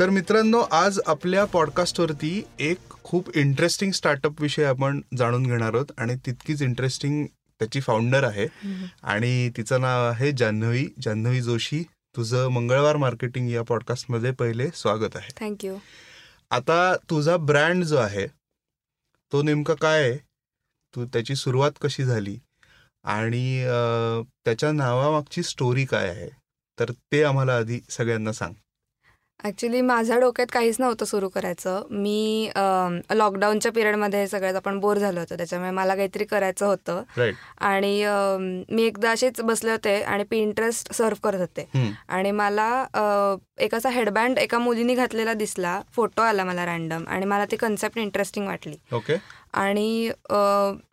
तर मित्रांनो आज आपल्या पॉडकास्टवरती एक खूप इंटरेस्टिंग स्टार्टअप विषयी आपण जाणून घेणार आहोत आणि तितकीच इंटरेस्टिंग त्याची फाउंडर आहे. आणि तिचं नाव आहे जान्हवी. जान्हवी जोशी तुझं मंगळवार मार्केटिंग या पॉडकास्टमध्ये पहिले स्वागत आहे. थँक्यू आता तुझा ब्रँड जो आहे तो नेमका काय आहे? तू त्याची सुरुवात कशी झाली? आणि त्याच्या नावामागची स्टोरी काय आहे? तर ते आम्हाला आधी सगळ्यांना सांग. ॲक्च्युली माझ्या डोक्यात काहीच नव्हतं सुरू करायचं. मी लॉकडाऊनच्या पिरियडमध्ये सगळ्यात आपण बोर झालो होतो. त्याच्यामुळे मला काहीतरी करायचं होतं. आणि मी एकदा असेच बसले होते आणि पिंटरेस्ट सर्व करत होते. आणि मला एक असा हेडबँड एका मुलीने घातलेला दिसला. फोटो आला मला रॅन्डम आणि मला ती कन्सेप्ट इंटरेस्टिंग वाटली. ओके आणि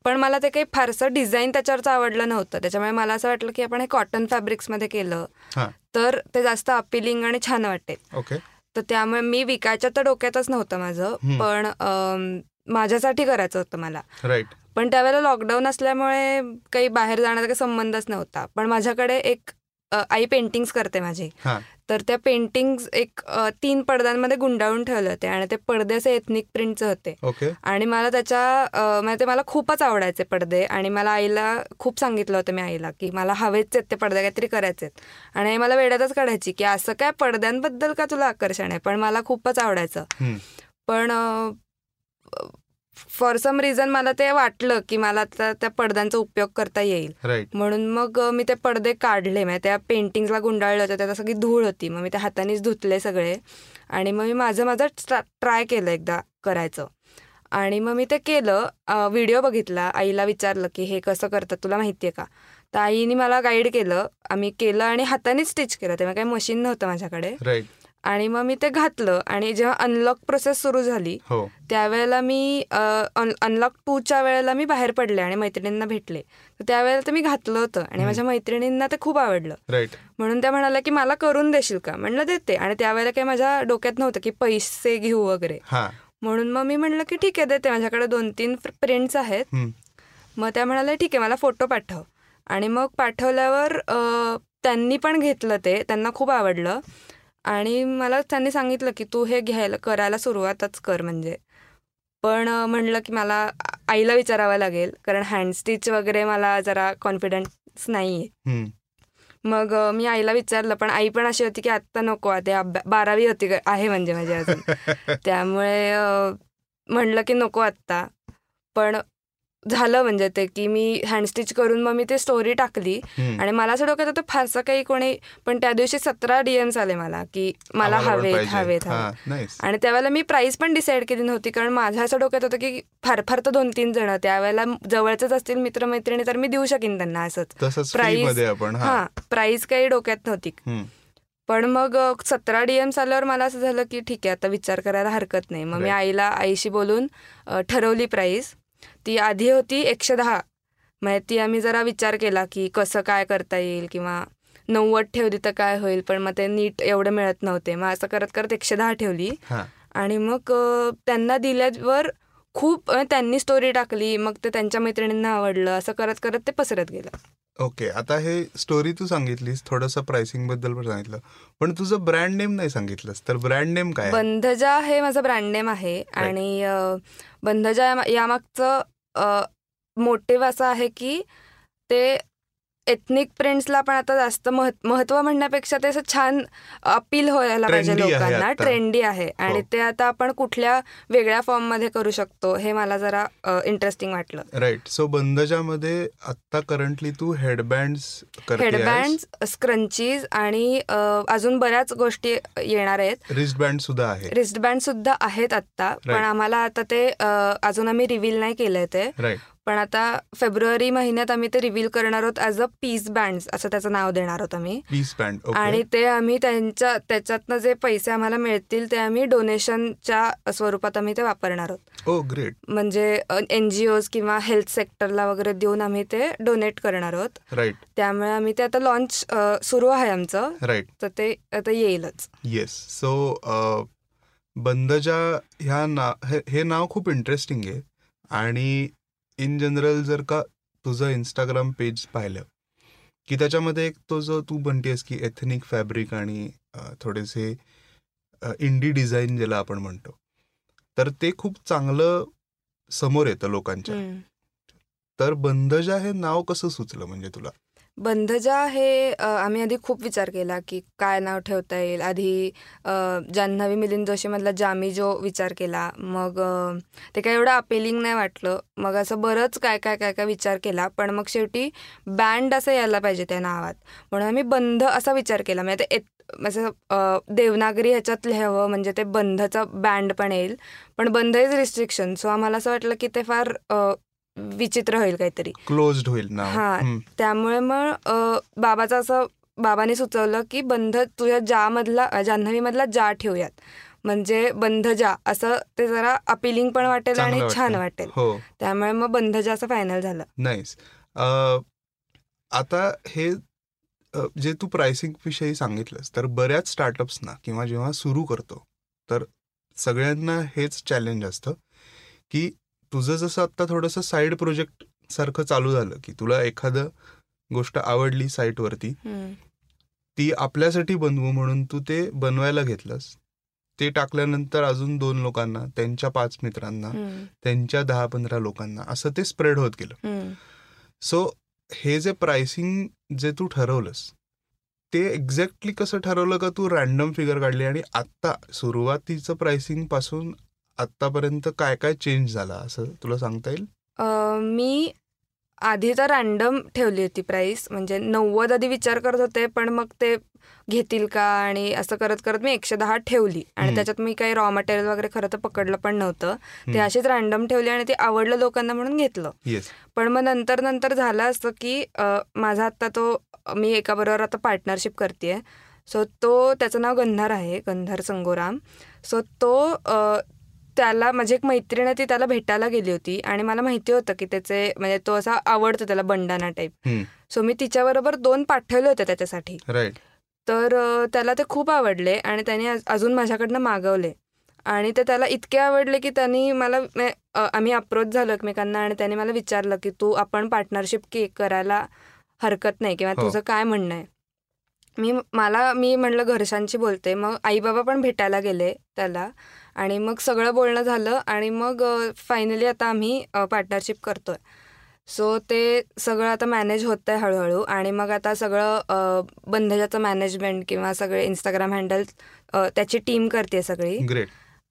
पण मला ते काही फारसं डिझाईन त्याच्यावरचं आवडलं नव्हतं. त्याच्यामुळे मला असं वाटलं की आपण हे कॉटन फॅब्रिक्समध्ये केलं. तर ते जास्त अपिलिंग आणि छान वाटेल ओके. तर त्यामुळे मी विकायच्या तर डोक्यातच नव्हतं माझं. पण माझ्यासाठी करायचं होतं मला. राईट. पण त्यावेळेला लॉकडाऊन असल्यामुळे काही बाहेर जाण्याचा काही संबंधच नव्हता. पण माझ्याकडे एक आई पेंटिंग्स करते माझी. तर त्या पेंटिंग्स एक तीन पडद्यांमध्ये गुंडाळून ठेवले होते आणि ते पडदे असे एथनिक प्रिंटचे होते. आणि मला त्याच्या म्हणजे ते मला खूपच आवडायचे पडदे आणि मला आईला खूप सांगितलं होतं मी आईला की मला हवेच आहेत ते पडदे काहीतरी करायचे आणि आई मला वेड्यातच काढायची की असं काय पडद्यांबद्दल का तुला आकर्षण आहे? पण मला खूपच आवडायचं. पण फॉर सम रिझन मला ते वाटलं की मला आता त्या पडद्यांचा उपयोग करता येईल. म्हणून मग मी ते पडदे काढले. म्हणजे त्या पेंटिंग्सला गुंडाळलं होतं. त्यात सगळी धूळ होती. मग मी त्या हातानेच धुतले सगळे. आणि मग मी माझं माझं ट्राय केलं एकदा करायचं. आणि मग मी ते केलं. व्हिडिओ बघितला. आईला विचारलं की हे कसं करतात? तुला माहिती आहे का? तर आईने मला गाईड केलं. आम्ही केलं आणि हातानेच स्टिच केलं. तेव्हा काही मशीन नव्हतं माझ्याकडे. आणि मग मी ते घातलं आणि जेव्हा अनलॉक प्रोसेस सुरू झाली हो. त्यावेळेला मी अनलॉक टूच्या वेळेला मी बाहेर पडले आणि मैत्रिणींना भेटले. तर त्यावेळेला ते मी घातलं होतं आणि माझ्या मैत्रिणींना ते खूप आवडलं. राईट म्हणून त्या म्हणाल्या की मला करून देशील का? म्हणलं देते. आणि त्यावेळेला काही माझ्या डोक्यात नव्हतं की पैसे घेऊ वगैरे. हां. म्हणून मग मी म्हणलं की ठीक आहे देते. माझ्याकडे दोन तीन प्रिंट्स आहेत. मग त्या म्हणाल्या ठीक आहे मला फोटो पाठव. आणि मग पाठवल्यावर त्यांनी पण घेतलं ते. त्यांना खूप आवडलं. आणि मला त्यांनी सांगितलं की तू हे घ्यायला करायला सुरुवातच कर म्हणजे. पण म्हणलं की मला आईला विचारावं लागेल कारण हँड स्टिच वगैरे मला जरा कॉन्फिडन्स नाही आहे. मग मी आईला विचारलं पण आई पण अशी होती की आत्ता नको आता बारावी होती आहे म्हणजे माझी अजून. त्यामुळे म्हणलं की नको आत्ता. पण झालं म्हणजे ते की मी हँडस्टिच करून मग मी ते स्टोरी टाकली. आणि मला असं डोक्यात होतं फारसं काही कोणी पण त्या दिवशी सतरा डीएम्स आले मला की मला हवेत. हवेत आणि त्यावेळेला मी प्राईस पण डिसाईड केली नव्हती कारण माझ्या असं डोक्यात होतं की फार फार तर दोन तीन जण त्यावेळेला जवळचेच असतील मित्रमैत्रिणी तर मी देऊ शकेन त्यांना असंच आपण हां प्राईस काही डोक्यात नव्हती. पण मग सतरा डीएम्स आल्यावर मला असं झालं की ठीक आहे आता विचार करायला हरकत नाही मग मी. आईला आईशी बोलून ठरवली प्राईस ती आधी होती एकशे दहा. म्हणजे ती आम्ही जरा विचार केला की कसं काय करता येईल किंवा नव्वद ठेवली तर काय होईल पण मग ते नीट एवढं मिळत नव्हते. मग असं करत करत एकशे दहा ठेवली. आणि मग त्यांना दिल्यावर खूप त्यांनी स्टोरी टाकली मग ते त्यांच्या मैत्रिणींना आवडलं असं करत करत ते पसरत गेलं ओके आता हे स्टोरी तू सांगितलीस थोडंसं प्राइसिंगबद्दल पण सांगितलं पण तुझं ब्रँड नेम नाही सांगितलंस तर ब्रँड नेम काय? बंधजा हे माझं ब्रँड नेम आहे आणि बंधजा यामागचं मोटिव्ह असं आहे की ते एथनिक प्रिंट्सला पण आता जास्त महत् महत्त्व म्हणण्यापेक्षा ते असं छान अपील व्हायला पाहिजे लोकांना. आता. ट्रेंडी आहे. आणि हो. ते आता आपण कुठल्या वेगळ्या फॉर्ममध्ये करू शकतो हे मला जरा इंटरेस्टिंग वाटलं. राईट सो बंदजामध्ये आता करंटली तू हेडबँड हेडबँड स्क्रंचीज आणि अजून बऱ्याच गोष्टी येणार आहेत. रिस्ट बँड सुद्धा आहे रिस्टबँड सुद्धा आहेत आत्ता. पण. आम्हाला आता ते अजून आम्ही रिव्हील नाही केलंय ते. पण आता फेब्रुवारी महिन्यात आम्ही ते रिव्हील करणार आहोत ॲज अ पीस बँड असं त्याचं नाव देणार आहोत आम्ही. पीस बँड आणि ते आम्ही त्यांच्या त्याच्यातनं जे पैसे आम्हाला मिळतील ते आम्ही डोनेशनच्या स्वरूपात आम्ही ते वापरणार आहोत. ग्रेट म्हणजे एन जी ओज किंवा हेल्थ सेक्टरला वगैरे देऊन आम्ही ते डोनेट करणार आहोत. राईट त्यामुळे आम्ही ते आता लॉन्च सुरू आहे आमचं. राईट तर ते आता येईलच. येस सो बंदजा ह्या ना हे नाव खूप इंटरेस्टिंग आहे. आणि इन जनरल जर का तुझं इंस्टाग्राम पेज पाहिलं की त्याच्यामध्ये एक तो जो तू म्हणतेस की एथनिक फॅब्रिक आणि थोडेसे इंडी डिझाईन ज्याला आपण म्हणतो तर ते खूप चांगलं समोर येतं लोकांच्या. तर बंदजा हे नाव कसं सुचलं म्हणजे तुला बंधजा हे आम्ही आधी खूप विचार केला की काय नाव ठेवता येईल. आधी जान्हवी मिलिंद जोशीमधला जामी जो विचार केला मग ते काय एवढं अपेलिंग नाही वाटलं. मग असं बरंच काय काय काय काय विचार केला पण मग शेवटी बँड असं यायला पाहिजे त्या नावात. म्हणून आम्ही बंध असा विचार केला. म्हणजे ते असं देवनागरी ह्याच्यात लिहावं म्हणजे ते बंधचं बँड पण येईल. पण बंध इज रिस्ट्रिक्शन सो आम्हाला असं वाटलं की ते फार विचित्र होईल काहीतरी. क्लोज्ड होईल हा. त्यामुळे मग बाबाचं असं बाबाने सुचवलं की बंध तुझ्या जामधला अ, जान्हवीमधला जा ठेवूयात. म्हणजे बंध जा असं ते जरा अपिलिंग पण वाटेल आणि छान. वाटेल. हो. त्यामुळे मग बंध जा असं फायनल झालं. नाईस आता हे जे तू प्राइसिंग विषयी सांगितलंस तर बऱ्याच स्टार्टअप्सना किंवा जेव्हा सुरू करतो तर सगळ्यांना हेच चॅलेंज असतं की तुझं जसं आत्ता थोडंसं साईड प्रोजेक्ट सारखं चालू झालं की तुला एखादं गोष्ट आवडली साईटवरती. ती आपल्यासाठी बनवू म्हणून तू ते बनवायला घेतलंस ते टाकल्यानंतर अजून दोन लोकांना त्यांच्या पाच मित्रांना. त्यांच्या दहा पंधरा लोकांना असं ते स्प्रेड होत गेलं. सो हे जे प्राइसिंग जे तू ठरवलंस ते एक्झॅक्टली कसं ठरवलं का तू रॅन्डम फिगर काढली आणि आत्ता सुरुवातीचं प्राइसिंगपासून आत्तापर्यंत काय काय चेंज झाला? असं तुला सांगता येईल? मी आधी तर रॅन्डम ठेवली होती प्राईस म्हणजे नव्वद आधी विचार करत होते पण मग ते घेतील का? आणि असं करत करत मी एकशे दहा ठेवली. आणि. त्याच्यात मी काही रॉ मटेरियल वगैरे खरं तर पकडलं पण नव्हतं. ते. अशीच रॅन्डम ठेवली आणि ते आवडलं लोकांना म्हणून घेतलं. पण मग नंतर नंतर झालं असतं की माझा आत्ता तो मी एका बरोबर आता पार्टनरशिप करते सो तो त्याचं नाव गंधार आहे गंधार संगोराम. सो तो त्याला माझी एक मैत्रीण ती त्याला भेटायला गेली होती आणि मला माहिती होतं की त्याचे म्हणजे तो असा आवडतो त्याला बंडाना टाईप सो मी तिच्याबरोबर दोन पाठवले होते त्याच्यासाठी. तर त्याला ते खूप आवडले आणि त्याने अजून माझ्याकडनं मागवले. आणि ते त्याला इतके आवडले की त्यांनी मला आम्ही अप्रोच झालो एकमेकांना आणि त्याने मला विचारलं की तू आपण पार्टनरशिप के करायला हरकत नाही किंवा हो. तुझं काय म्हणणं आहे? मी मला मी म्हणलं घरच्यांशी बोलते. मग आई बाबा पण भेटायला गेले त्याला. आणि मग सगळं बोलणं झालं आणि मग फायनली आता आम्ही पार्टनरशिप करतोय. सो ते सगळं आता मॅनेज होत आहे हळूहळू आणि मग आता सगळं बंधजाचं मॅनेजमेंट किंवा सगळे इंस्टाग्राम हँडल त्याची टीम करते सगळी. ग्रेट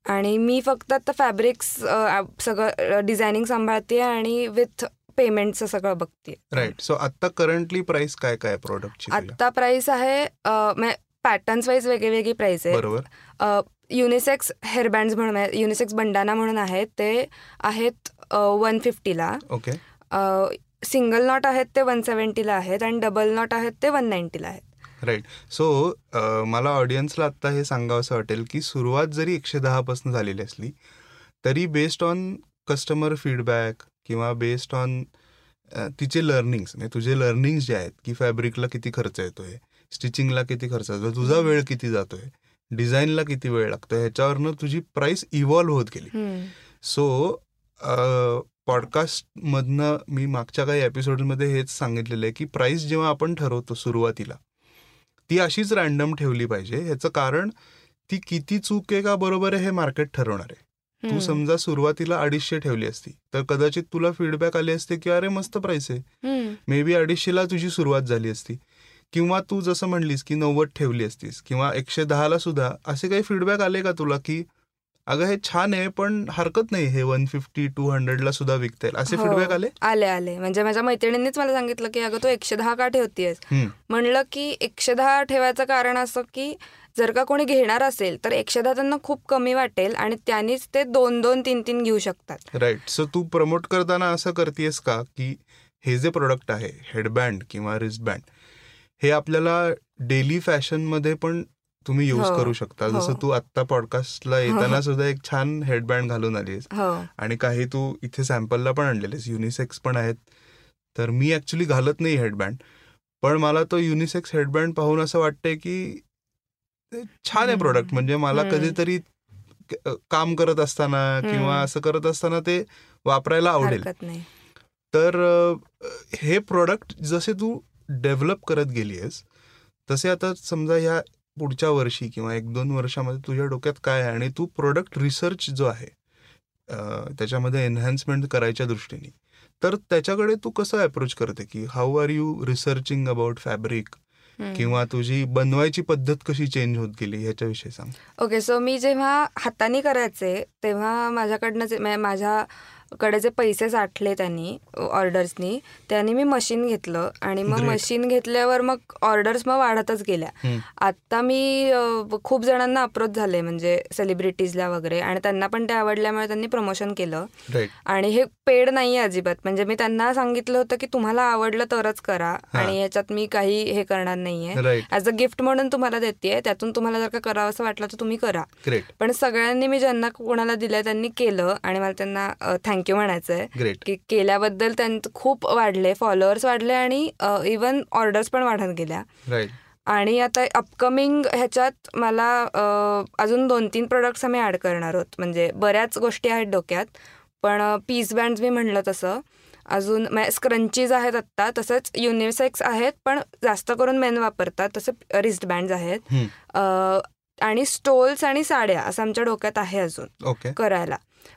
आणि मी फक्त आता फॅब्रिक्स सगळं डिझायनिंग सांभाळते आणि विथ पेमेंटचं सगळं बघते राईट सो आत्ता करंटली प्राइस काय काय प्रोडक्टची आत्ता प्राइस आहे पॅटर्न्स वाईज वेगळी वेगळी प्राइस आहे बरोबर. युनिसेक्स हेअरबँड्स म्हणून आहे युनिसेक्स बंडाना म्हणून आहेत ते आहेत वन फिफ्टीला ओके सिंगल नॉट आहेत ते वन सेवन्टीला आहेत आणि डबल नॉट आहेत ते वन नाईन्टीला आहेत. राईट सो मला ऑडियन्सला आत्ता हे सांगावं असं वाटेल की सुरुवात जरी एकशे दहापासून झालेली असली तरी बेस्ड ऑन कस्टमर फीडबॅक किंवा बेस्ड ऑन तिचे लर्निंग्स म्हणजे तुझे लर्निंग्स जे आहेत की फॅब्रिकला किती खर्च येतोय स्टिचिंगला किती खर्च येतोय तुझा वेळ किती जातोय डिझाईनला किती वेळ लागतोय ह्याच्यावरनं तुझी प्राइस इव्हॉल्व्ह होत गेली. सो पॉडकास्टमधनं मी मागच्या काही एपिसोडमध्ये हेच सांगितलेलं आहे की प्राईस जेव्हा आपण ठरवतो सुरुवातीला ती अशीच रॅन्डम ठेवली पाहिजे ह्याचं कारण ती किती चूक आहे का बरोबर आहे हे मार्केट ठरवणार आहे तू. समजा सुरुवातीला अडीचशे ठेवली असती तर कदाचित तुला फीडबॅक आले असते की अरे मस्त प्राईस आहे. मे बी अडीचशेला तुझी सुरुवात झाली असती किंवा तू जसं म्हणलीस की नव्वद ठेवली असतीस किंवा एकशे दहाला सुद्धा असे काही फीडबॅक आले का तुला की अगं हे छान आहे पण हरकत नाही हे वन फिफ्टी टू हंड्रेडला सुद्धा विकता येईल. असे हो. फीडबॅक आले? आले आले. म्हणजे माझ्या मैत्रिणींनीच मला सांगितलं की अगं तू एकशे दहा का ठेवतीयस. म्हणलं की एकशे दहा ठेवायचं कारण असं की जर का कोणी घेणार असेल तर एकशे दहा त्यांना खूप कमी वाटेल आणि त्यांनीच ते दोन दोन तीन तीन घेऊ शकतात. राईट सो तू प्रमोट करताना असं करतेस का की हे जे प्रोडक्ट आहे हेडबँड किंवा रिस्टबँड हे आपल्याला डेली फॅशनमध्ये पण तुम्ही यूज हो, करू शकता. जसं हो. तू आत्ता पॉडकास्टला येताना सुद्धा एक छान हेडबँड घालून आलीस हो. आणि काही तू इथे सॅम्पलला पण आणलेलेस. युनिसेक्स पण आहेत. तर मी ऍक्च्युली घालत नाही हेडबँड. पण मला तो युनिसेक्स हेडबँड पाहून असं वाटतंय की छान आहे. प्रोडक्ट म्हणजे मला. कधीतरी काम करत असताना किंवा. असं करत असताना ते वापरायला आवडेल. तर हे प्रोडक्ट जसे तू डेव्हलप करत गेली आहेस तसे आता समजा ह्या पुढच्या वर्षी किंवा एक दोन वर्षामध्ये तुझ्या डोक्यात काय आहे आणि तू प्रोडक्ट रिसर्च जो आहे त्याच्यामध्ये एन्हान्समेंट करायच्या दृष्टीने तर त्याच्याकडे तू कसं अप्रोच करते की how are you researching about fabric. किंवा तुझी बनवायची पद्धत कशी चेंज होत गेली ह्याच्याविषयी सांग ओके सो मी जेव्हा हाताने करायचे तेव्हा माझ्याकडनं जे माझ्याकडे जे पैसे साठले त्यांनी ऑर्डर्सनी त्यांनी मी मशीन घेतलं. आणि मग. मशीन घेतल्यावर मग ऑर्डर्स मग वाढतच गेल्या. आत्ता मी खूप जणांना अप्रोच झाले म्हणजे सेलिब्रिटीजला वगैरे. आणि त्यांना पण ते आवडल्यामुळे त्यांनी प्रमोशन केलं. आणि हे पेड नाही अजिबात. म्हणजे मी त्यांना सांगितलं होतं की तुम्हाला आवडलं तरच करा. आणि ह्याच्यात मी काही हे करणार नाहीये. ॲज अ गिफ्ट म्हणून तुम्हाला देते त्यातून तुम्हाला जर का करावं असं वाटलं तर तुम्ही करा. पण सगळ्यांनी मी ज्यांना कोणाला दिलंय त्यांनी केलं. आणि मला त्यांना थँक्यू म्हणायचं आहे की केल्याबद्दल त्यांचं खूप वाढले फॉलोअर्स वाढले आणि इवन ऑर्डर्स पण वाढत गेल्या. आणि आता अपकमिंग ह्याच्यात मला अजून दोन तीन प्रोडक्ट्स आम्ही ॲड करणार आहोत. म्हणजे बऱ्याच गोष्टी आहेत डोक्यात पण पीस बँड्स मी म्हणलं तसं. अजून स्क्रंचीज आहेत आत्ता तसंच युनिसेक्स आहेत पण जास्त करून मेन वापरतात तसं रिस्ट बँड्स आहेत. आणि स्टोल्स आणि साड्या असं आमच्या डोक्यात आहे अजून ओके करायला.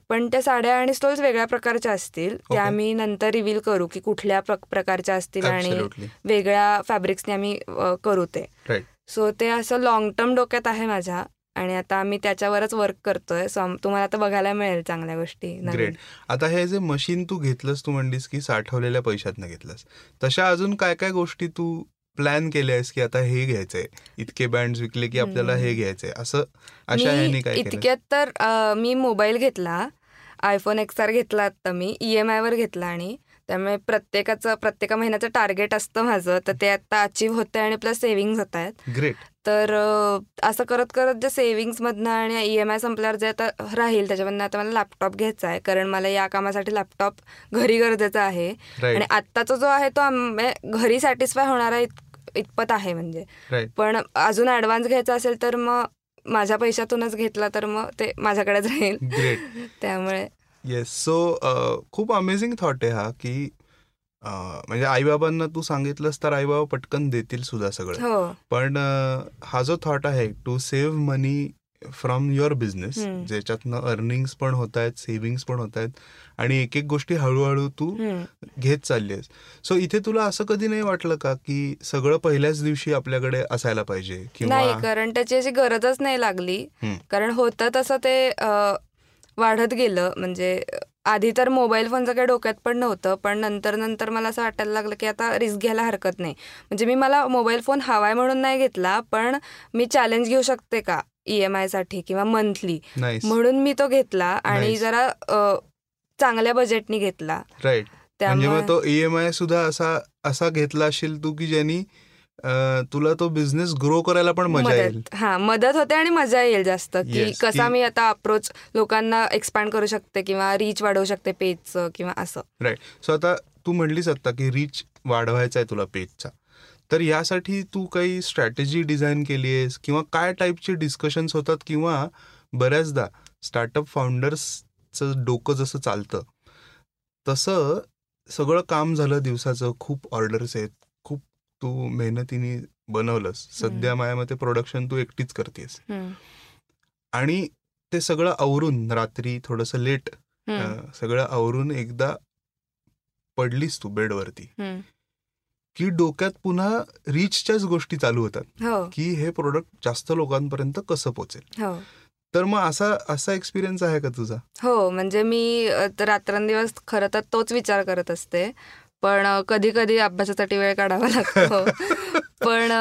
पण त्या साड्या आणि स्टोल्स वेगळ्या प्रकारच्या असतील त्या. आम्ही नंतर रिव्हील करू की कुठल्या प्र- प्रकारच्या असतील आणि वेगळ्या फॅब्रिक्सने आम्ही करू ते. सो ते असं लॉंग टर्म डोक्यात आहे माझ्या आणि आता आम्ही त्याच्यावरच वर्क करतोय. तुम्हाला आता बघायला मिळेल चांगल्या गोष्टी. ग्रेट आता हे जे मशीन तू घेतलंस तू म्हणलीस की साठवलेल्या पैशातनं घेतलंस. तशा अजून काय काय गोष्टी तू प्लॅन केल्या आहेस की आता हे घ्यायचंय इतके बँड विकले की आपल्याला हे घ्यायचंय असं अशा ह्यानी काय केलं इतक्यात तर मी मोबाईल घेतला आयफोन एक्स आर घेतला आता मी ई एम आयवर घेतला आणि त्यामुळे प्रत्येकाचं प्रत्येका महिन्याचं टार्गेट असतं माझं तर ते आता अचीव होतं आणि प्लस सेव्हिंग्ज होत आहेत. ग्रेट तर असं करत करत जे सेव्हिंग्समधनं आणि ई एम आय संपल्यावर जे आता राहील त्याच्यामधनं आता मला लॅपटॉप घ्यायचा आहे कारण मला या कामासाठी लॅपटॉप घरी गरजेचा आहे. आणि आत्ताचा जो आहे तो घरी सॅटिस्फाय होणारा इतपत आहे म्हणजे. पण अजून ॲडव्हान्स घ्यायचा असेल तर मग माझ्या पैशातूनच घेतला तर मग ते माझ्याकडेच राहील. ग्रेट त्यामुळे. येस सो खूप अमेझिंग थॉट आहे हा की म्हणजे आईबाबांना तू सांगितलंस तर आईबाबा पटकन देतील सुद्धा सगळं. हो. पण हा जो थॉट आहे to save money from your business. ज्याच्यातनं earnings पण होत आहेत सेव्हिंग्स पण होत आहेत आणि एक एक गोष्टी हळूहळू तू. घेत चालली आहेस सो इथे तुला असं कधी नाही वाटलं का की सगळं पहिल्याच दिवशी आपल्याकडे असायला पाहिजे नाही कारण त्याची अशी गरजच नाही लागली. कारण होतं तसं ते वाढत गेलं म्हणजे आधी तर मोबाईल फोनचं काही डोक्यात पण नव्हतं पण नंतर नंतर मला असं वाटायला लागलं की आता रिस्क घ्यायला हरकत नाही म्हणजे मी मला मोबाईल फोन हवाय म्हणून नाही घेतला पण मी चॅलेंज घेऊ शकते का ई एम आयसाठी किंवा मंथली म्हणून मी तो घेतला आणि. जरा चांगल्या बजेटनी घेतला. राईट म्हणजे त्यामुळे तो ईएमआय सुद्धा असा असा घेतला असेल तू की ज्यांनी तुला तो बिझनेस ग्रो करायला पण मजा येईल. हा मदत होते आणि मजा येईल जास्त. की कसा मी आता अप्रोच लोकांना एक्सपांड करू शकते किंवा रीच वाढवू शकते पेजचं किंवा असं. राईट सो आता तू म्हणलीस आता की रीच वाढवायचा आहे तुला पेजचा तर यासाठी तू काही स्ट्रॅटेजी डिझाईन केली आहेस? किंवा काय टाईपचे डिस्कशन्स होतात? किंवा बऱ्याचदा स्टार्टअप फाउंडर्सचं डोकं जसं चालतं तसं सगळं काम झालं दिवसाचं. खूप ऑर्डर्स आहेत. खूप तू मेहनतीने बनवलंस. सध्या माझ्या मते प्रोडक्शन तू एकटीच करतेस. आणि ते सगळं आवरून रात्री थोडंसं लेट. सगळं आवरून एकदा पडलीस तू बेडवरती. की डोक्यात पुन्हा रीचच्याच गोष्टी चालू होतात. हो. की हे प्रोडक्ट जास्त लोकांपर्यंत कसं पोहोचेल? हो. तर मग असा असा एक्सपिरियन्स आहे का तुझा? हो म्हणजे मी रात्रंदिवस खरं तर तोच विचार करत असते. पण कधी कधी अभ्यासासाठी वेळ काढावा लागतो. पण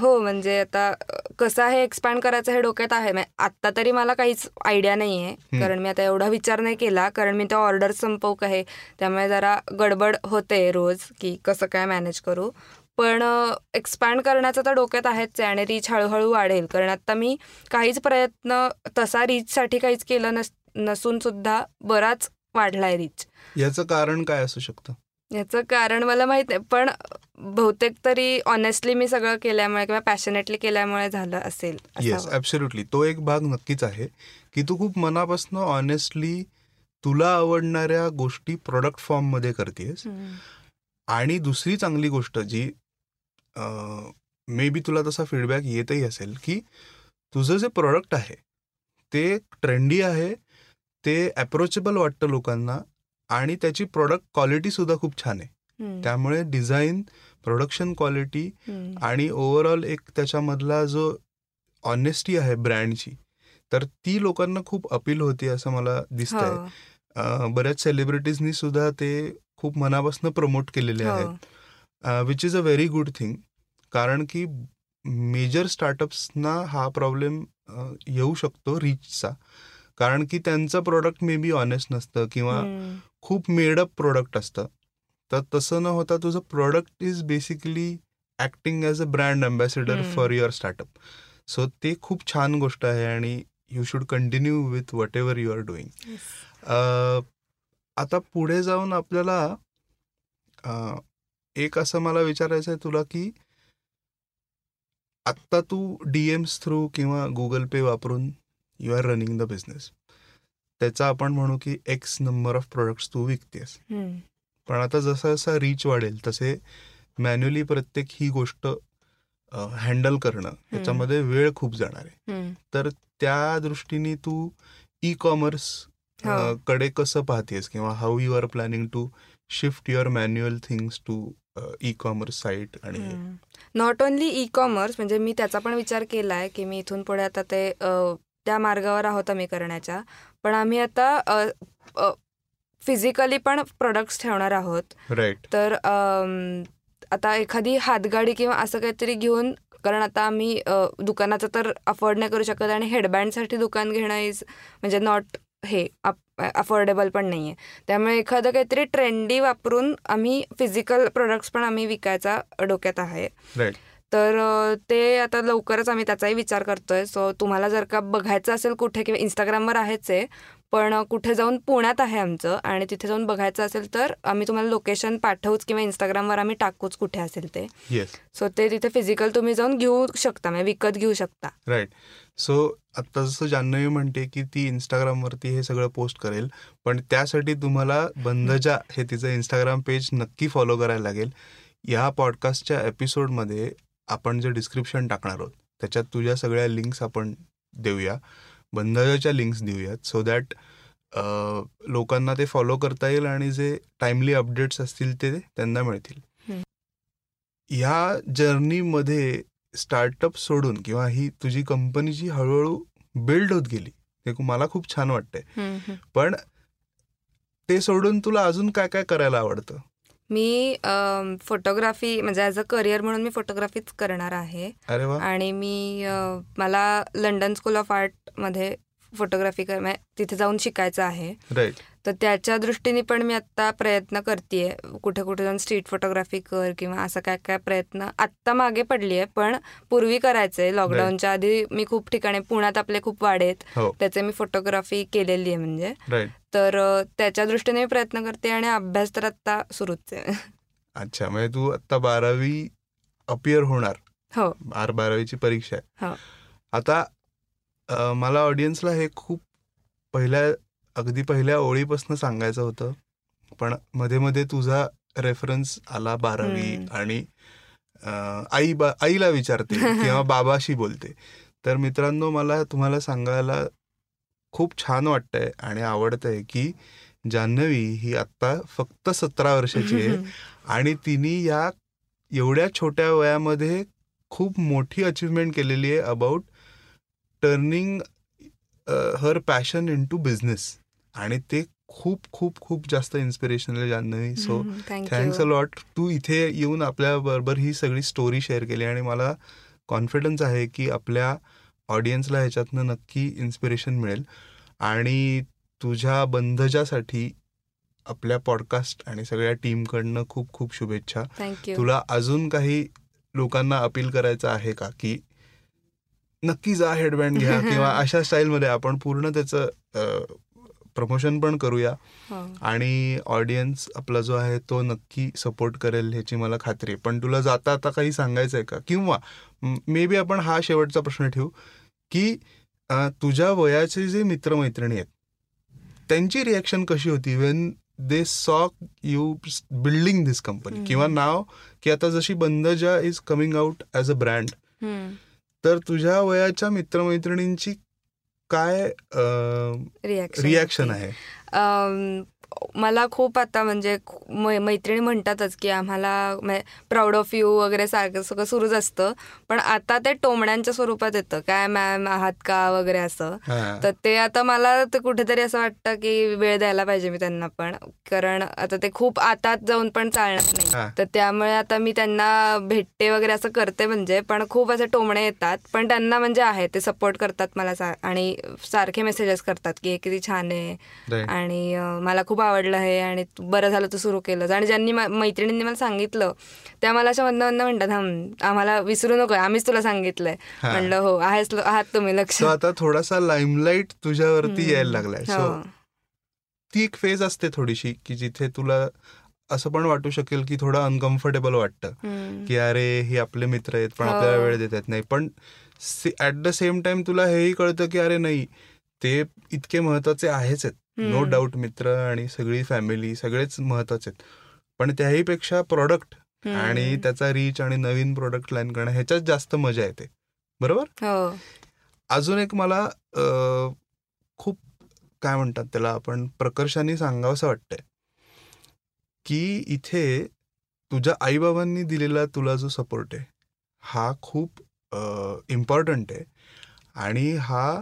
हो म्हणजे आता कसं हे एक्सपॅन्ड करायचं हे डोक्यात आहे. आत्ता तरी मला काहीच आयडिया नाही आहे. कारण मी आता एवढा विचार नाही केला. कारण मी त्या ऑर्डर संपवक आहे. त्यामुळे जरा गडबड होते रोज की कसं काय मॅनेज करू. पण एक्सपॅन्ड करण्याचं तर डोक्यात आहेच आहे आणि रीच हळूहळू वाढेल. कारण आता मी काहीच प्रयत्न तसा रीचसाठी काहीच केलं नस नसून सुद्धा बराच वाढलाय रीच याचं कारण काय असू शकतं? याचं कारण मला माहीत नाही पण बहुतेक तरी ऑनेस्टली मी सगळं केल्यामुळे किंवा पॅशनेटली केल्यामुळे झालं असेल येस. ॲब्सोल्युटली तो एक भाग नक्कीच आहे की तू खूप मनापासून ऑनेस्टली तुला आवडणाऱ्या गोष्टी प्रॉडक्ट फॉर्ममध्ये करतेस. आणि दुसरी चांगली गोष्ट जी मे बी तुला तसा फीडबॅक येतही असेल की तुझं जे प्रॉडक्ट आहे ते ट्रेंडी आहे ते अप्रोचेबल वाटतं लोकांना आणि त्याची प्रॉडक्ट क्वालिटीसुद्धा खूप छान आहे. त्यामुळे डिझाईन प्रोडक्शन क्वालिटी. आणि ओव्हरऑल एक त्याच्यामधला जो ऑनेस्टी आहे ब्रँडची तर ती लोकांना खूप अपील होती असं मला दिसतंय हो. बऱ्याच सेलिब्रिटीजनी सुद्धा ते खूप मनापासून प्रमोट केलेले हो. आहेत which is a very good thing कारण की मेजर स्टार्टअप्सना हा प्रॉब्लेम येऊ शकतो रीचचा कारण की त्यांचं प्रोडक्ट मे बी ऑनेस्ट नसतं किंवा. खूप मेडअप प्रोडक्ट असतं तर तसं न होता तुझं product is basically acting as a brand ambassador hmm. For your startup so ते खूप छान गोष्ट आहे आणि you should continue with whatever you are doing. आता पुढे जाऊन आपल्याला एक असं मला विचारायचं आहे तुला की आत्ता तू डी एम्स थ्रू किंवा गुगल पे वापरून you are running the business त्याचा आपण म्हणू की एक्स नंबर ऑफ प्रोडक्ट्स तू विकतेस. पण आता जसा जसा रीच वाढेल तसे मॅन्युअली प्रत्येक ही गोष्ट हँडल करणं याच्यामध्ये वेळ खूप जाणार आहे. तर त्या दृष्टीने तू ई कॉमर्स हो. कडे कसं पाहतेस किंवा how you are planning to shift your manual things to e commerce site आणि? नॉट ओनली ई कॉमर्स म्हणजे मी त्याचा पण विचार केला आहे की मी इथून पुढे आता ते त्या मार्गावर आहोत आम्ही करण्याच्या. पण आम्ही आता फिजिकली पण प्रोडक्ट्स ठेवणार आहोत. तर आता एखादी हातगाडी किंवा असं काहीतरी घेऊन कारण आता आम्ही दुकानाचं तर अफोर्ड नाही करू शकत आणि हेडबँडसाठी दुकान घेणं इज म्हणजे नॉट हे अफोर्डेबल पण नाही आहे त्यामुळे एखादं काहीतरी ट्रेंडी वापरून आम्ही फिजिकल प्रोडक्ट्स पण आम्ही विकायचा डोक्यात आहे. तर ते आता लवकरच आम्ही त्याचाही विचार करतोय. सो तुम्हाला जर का बघायचं असेल कुठे किंवा इंस्टाग्रामवर आहेच आहे पण कुठे जाऊन पुण्यात आहे आमचं आणि तिथे जाऊन बघायचं असेल तर आम्ही तुम्हाला लोकेशन पाठवूच किंवा इंस्टाग्रामवर आम्ही टाकूच कुठे असेल ते. येस सो ते तिथे फिजिकल तुम्ही जाऊन घेऊ शकता म्हणजे विकत घेऊ शकता. राईट सो आत्ता जसं जान्हवी म्हणते की ती इंस्टाग्रामवरती हे सगळं पोस्ट करेल पण त्यासाठी तुम्हाला बंधजा हे तिचं इंस्टाग्राम पेज नक्की फॉलो करायला लागेल. या पॉडकास्टच्या एपिसोडमध्ये आपण जे डिस्क्रिप्शन टाकणार आहोत त्याच्यात तुझ्या सगळ्या लिंक्स आपण देऊया. बंधजाच्या लिंक्स देऊयात सो दॅट लोकांना ते फॉलो करता येईल आणि जे टाइमली अपडेट्स असतील ते त्यांना मिळतील. ह्या जर्नीमध्ये स्टार्टअप सोडून किंवा ही तुझी कंपनी जी हळूहळू बिल्ड होत गेली खू- मला खूप छान वाटतंय. पण ते सोडून तुला अजून काय काय करायला आवडतं? मी फोटोग्राफी म्हणजे ॲज अ करिअर म्हणून मी फोटोग्राफीच करणार आहे. आणि मी मला लंडन स्कूल ऑफ आर्टमध्ये फोटोग्राफी कर म्हणजे तिथे जाऊन शिकायचं आहे. तर त्याच्या दृष्टीने पण मी आत्ता प्रयत्न करते कुठे कुठे जाऊन स्ट्रीट फोटोग्राफी कर किंवा असं काय काय प्रयत्न आत्ता मागे पडली आहे पण पूर्वी करायचे लॉकडाऊनच्या आधी मी खूप ठिकाणी पुण्यात आपले खूप आहेत. हो. त्याचे मी फोटोग्राफी केलेली आहे म्हणजे. तर त्याच्या दृष्टीने मी प्रयत्न करते आणि अभ्यास तर आत्ता सुरूच आहे. अच्छा म्हणजे तू आता बारावी अपियर होणार. हो. बार बारावीची परीक्षा आहे. हो. आता मला ऑडियन्सला हे खूप पहिल्या अगदी पहिल्या ओळीपासून सांगायचं होतं पण मध्ये मध्ये तुझा रेफरन्स आला बारावी. आणि आई बा आईला विचारते किंवा बाबाशी बोलते तर मित्रांनो मला तुम्हाला सांगायला खूप छान वाटतंय आणि आवडतंय की जान्हवी ही आत्ता फक्त सतरा वर्षाची आहे आणि तिने या एवढ्या छोट्या वयामध्ये खूप मोठी अचीवमेंट केलेली आहे about turning her passion into business आणि ते खूप खूप खूप जास्त इन्स्पिरेशनल आहे Janhavi so thanks a lot तू इथे येऊन आपल्या बरोबर ही सगळी स्टोरी शेअर केली आणि मला कॉन्फिडन्स आहे की आपल्या ऑडियन्सला ह्याच्यातनं नक्की इन्स्पिरेशन मिळेल. आणि तुझ्या बंधजासाठी आपल्या पॉडकास्ट आणि सगळ्या टीमकडनं खूप खूप शुभेच्छा. तुला अजून काही लोकांना अपील करायचं आहे का? की नक्की जा हेडबँड घ्या किंवा अशा स्टाईलमध्ये आपण पूर्ण त्याचं प्रमोशन पण करूया. हो. आणि ऑडियन्स आपला जो आहे तो नक्की सपोर्ट करेल ह्याची मला खात्री आहे. पण तुला जाता आता काही सांगायचं आहे का? किंवा मे बी आपण हा शेवटचा प्रश्न ठेवू की तुझ्या वयाचे जे मित्रमैत्रिणी आहेत त्यांची रिॲक्शन कशी होती when they saw you building this company. किंवा नाव की आता जशी Bandhaja is coming out as a brand. तर तुझ्या वयाच्या मित्रमैत्रिणींची काय रिॲक्शन आहे? मला खूप आता म्हणजे मै- मैत्रिणी म्हणतातच की आम्हाला प्राऊड ऑफ यू वगैरे सारखं सगळं सुरूच असतं. पण आता ते टोमण्यांच्या स्वरूपात येतं. काय मॅम आहात का वगैरे असं. तर ते आता मला ते कुठेतरी असं वाटतं की वेळ द्यायला पाहिजे मी त्यांना पण. कारण आता ते खूप आतात जाऊन पण चालणार. नाही. तर त्यामुळे आता मी त्यांना भेटते वगैरे असं करते म्हणजे. पण खूप असे टोमणे येतात. पण त्यांना म्हणजे आहे. ते सपोर्ट करतात मला आणि सारखे मेसेजेस करतात की हे किती छान आहे. आणि मला खूप आवडलं आहे आणि बरं झालं तू सुरू केलं आणि ज्यांनी मैत्रिणींनी मला सांगितलं त्या मला अशा मधनं मधनं म्हणतात "हं, आम्हाला विसरू नको आम्हीच तुला सांगितलंय. म्हणलं हो आहेस आहात तुम्ही लक्ष. आता थोडासा लाईमलाईट तुझ्यावरती यायला लागलाय. हो. ती एक फेज असते थोडीशी की जिथे तुला असं पण वाटू शकेल की थोडं अनकम्फर्टेबल वाटतं. की अरे हे आपले मित्र आहेत पण हो. आपल्याला वेळ देत आहेत नाही. पण ऍट द सेम टाइम तुला हेही कळतं की अरे नाही ते इतके महत्त्वाचे आहेच आहेत. नो. डाऊट मित्र आणि सगळी फॅमिली सगळेच महत्त्वाचे आहेत. पण त्याही पेक्षा प्रोडक्ट. आणि त्याचा रीच आणि नवीन प्रोडक्ट लाईन करणं ह्याच्यात जास्त मजा येते. बरोबर? हो. अजून एक मला खूप काय म्हणतात त्याला आपण प्रकर्षाने सांगावंसं वाटतंय. की इथे तुझ्या आईबाबांनी दिलेला तुला जो सपोर्ट आहे हा खूप इम्पॉर्टंट आहे. आणि हा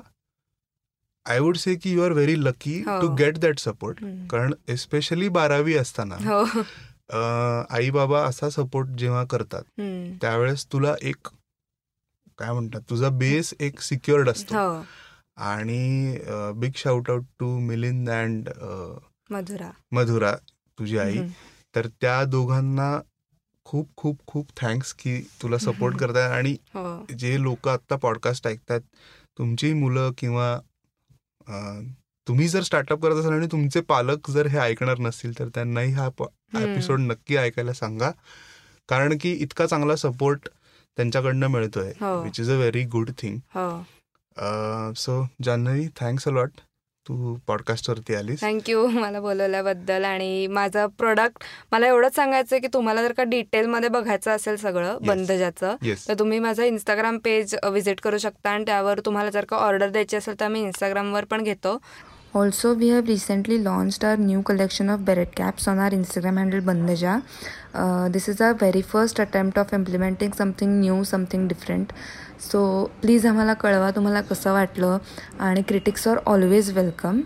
आय वुड से की you are very lucky. To get that support. कारण एस्पेशली बारावी असताना हो आई बाबा असा सपोर्ट जेव्हा करतात. त्यावेळेस तुला एक काय म्हणतात तुझा बेस एक सिक्युअर्ड असतो हो आणि big shout out to Milind and Madhura Madhura तुझी आई. तर त्या दोघांना खूप खूप खूप थँक्स की तुला सपोर्ट करताय आणि हो जे लोक आत्ता पॉडकास्ट ऐकतात तुमची मुलं किंवा तुम्ही जर स्टार्टअप करत असाल आणि तुमचे पालक जर हे ऐकणार नसतील तर त्यांनाही हा. एपिसोड नक्की ऐकायला सांगा कारण की इतका चांगला सपोर्ट त्यांच्याकडनं मिळतोय हो. Which is a very good thing हो so Janhavi thanks a lot तू पॉडकास्टवरती आलीस. थँक्यू मला बोलवल्याबद्दल. आणि माझं प्रोडक्ट मला एवढंच सांगायचं की तुम्हाला जर का डिटेलमध्ये बघायचं असेल सगळं Yes. बंधजाचं येस तर तुम्ही माझं इंस्टाग्राम पेज विजिट करू शकता. आणि त्यावर तुम्हाला जर का ऑर्डर द्यायची असेल तर आम्ही इंस्टाग्रामवर पण घेतो. Also, we have recently launched our new collection of beret caps on our Instagram handle Bandaja. Uh, this is our very first attempt of implementing something new, something different. So, please आम्हाला कळवा तुम्हाला कसं वाटलं आणि critics R always welcome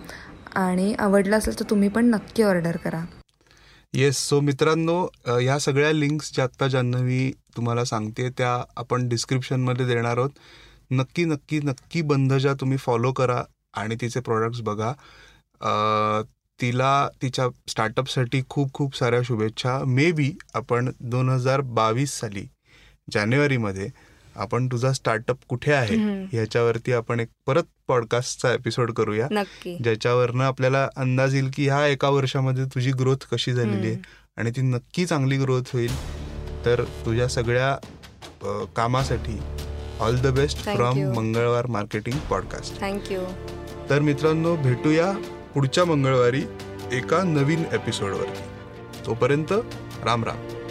आणि आवडलं असेल तर तुम्ही पण नक्की ऑर्डर करा येस सो मित्रांनो ह्या सगळ्या लिंक्स ज्या आत्ता जान्हवी तुम्हाला सांगते त्या आपण डिस्क्रिप्शनमध्ये देणार आहोत नक्की नक्की नक्की बंधजा तुम्ही फॉलो करा आणि तिचे प्रॉडक्ट्स बघा. तिला तिच्या स्टार्टअपसाठी खूप खूप साऱ्या शुभेच्छा. मे बी आपण दोन हजार बावीस साली जानेवारीमध्ये आपण तुझा स्टार्टअप कुठे आहे. ह्याच्यावरती आपण एक परत पॉडकास्टचा एपिसोड करूया. ज्याच्यावरनं आपल्याला अंदाज येईल की ह्या एका वर्षामध्ये तुझी ग्रोथ कशी झालेली आहे. आणि ती नक्की चांगली ग्रोथ होईल. तर तुझ्या सगळ्या कामासाठी all the best from. Mangalwar marketing podcast thank you तर मित्रांनो भेटूया पुढच्या मंगळवारी एका नवीन एपिसोडवरती तोपर्यंत राम राम.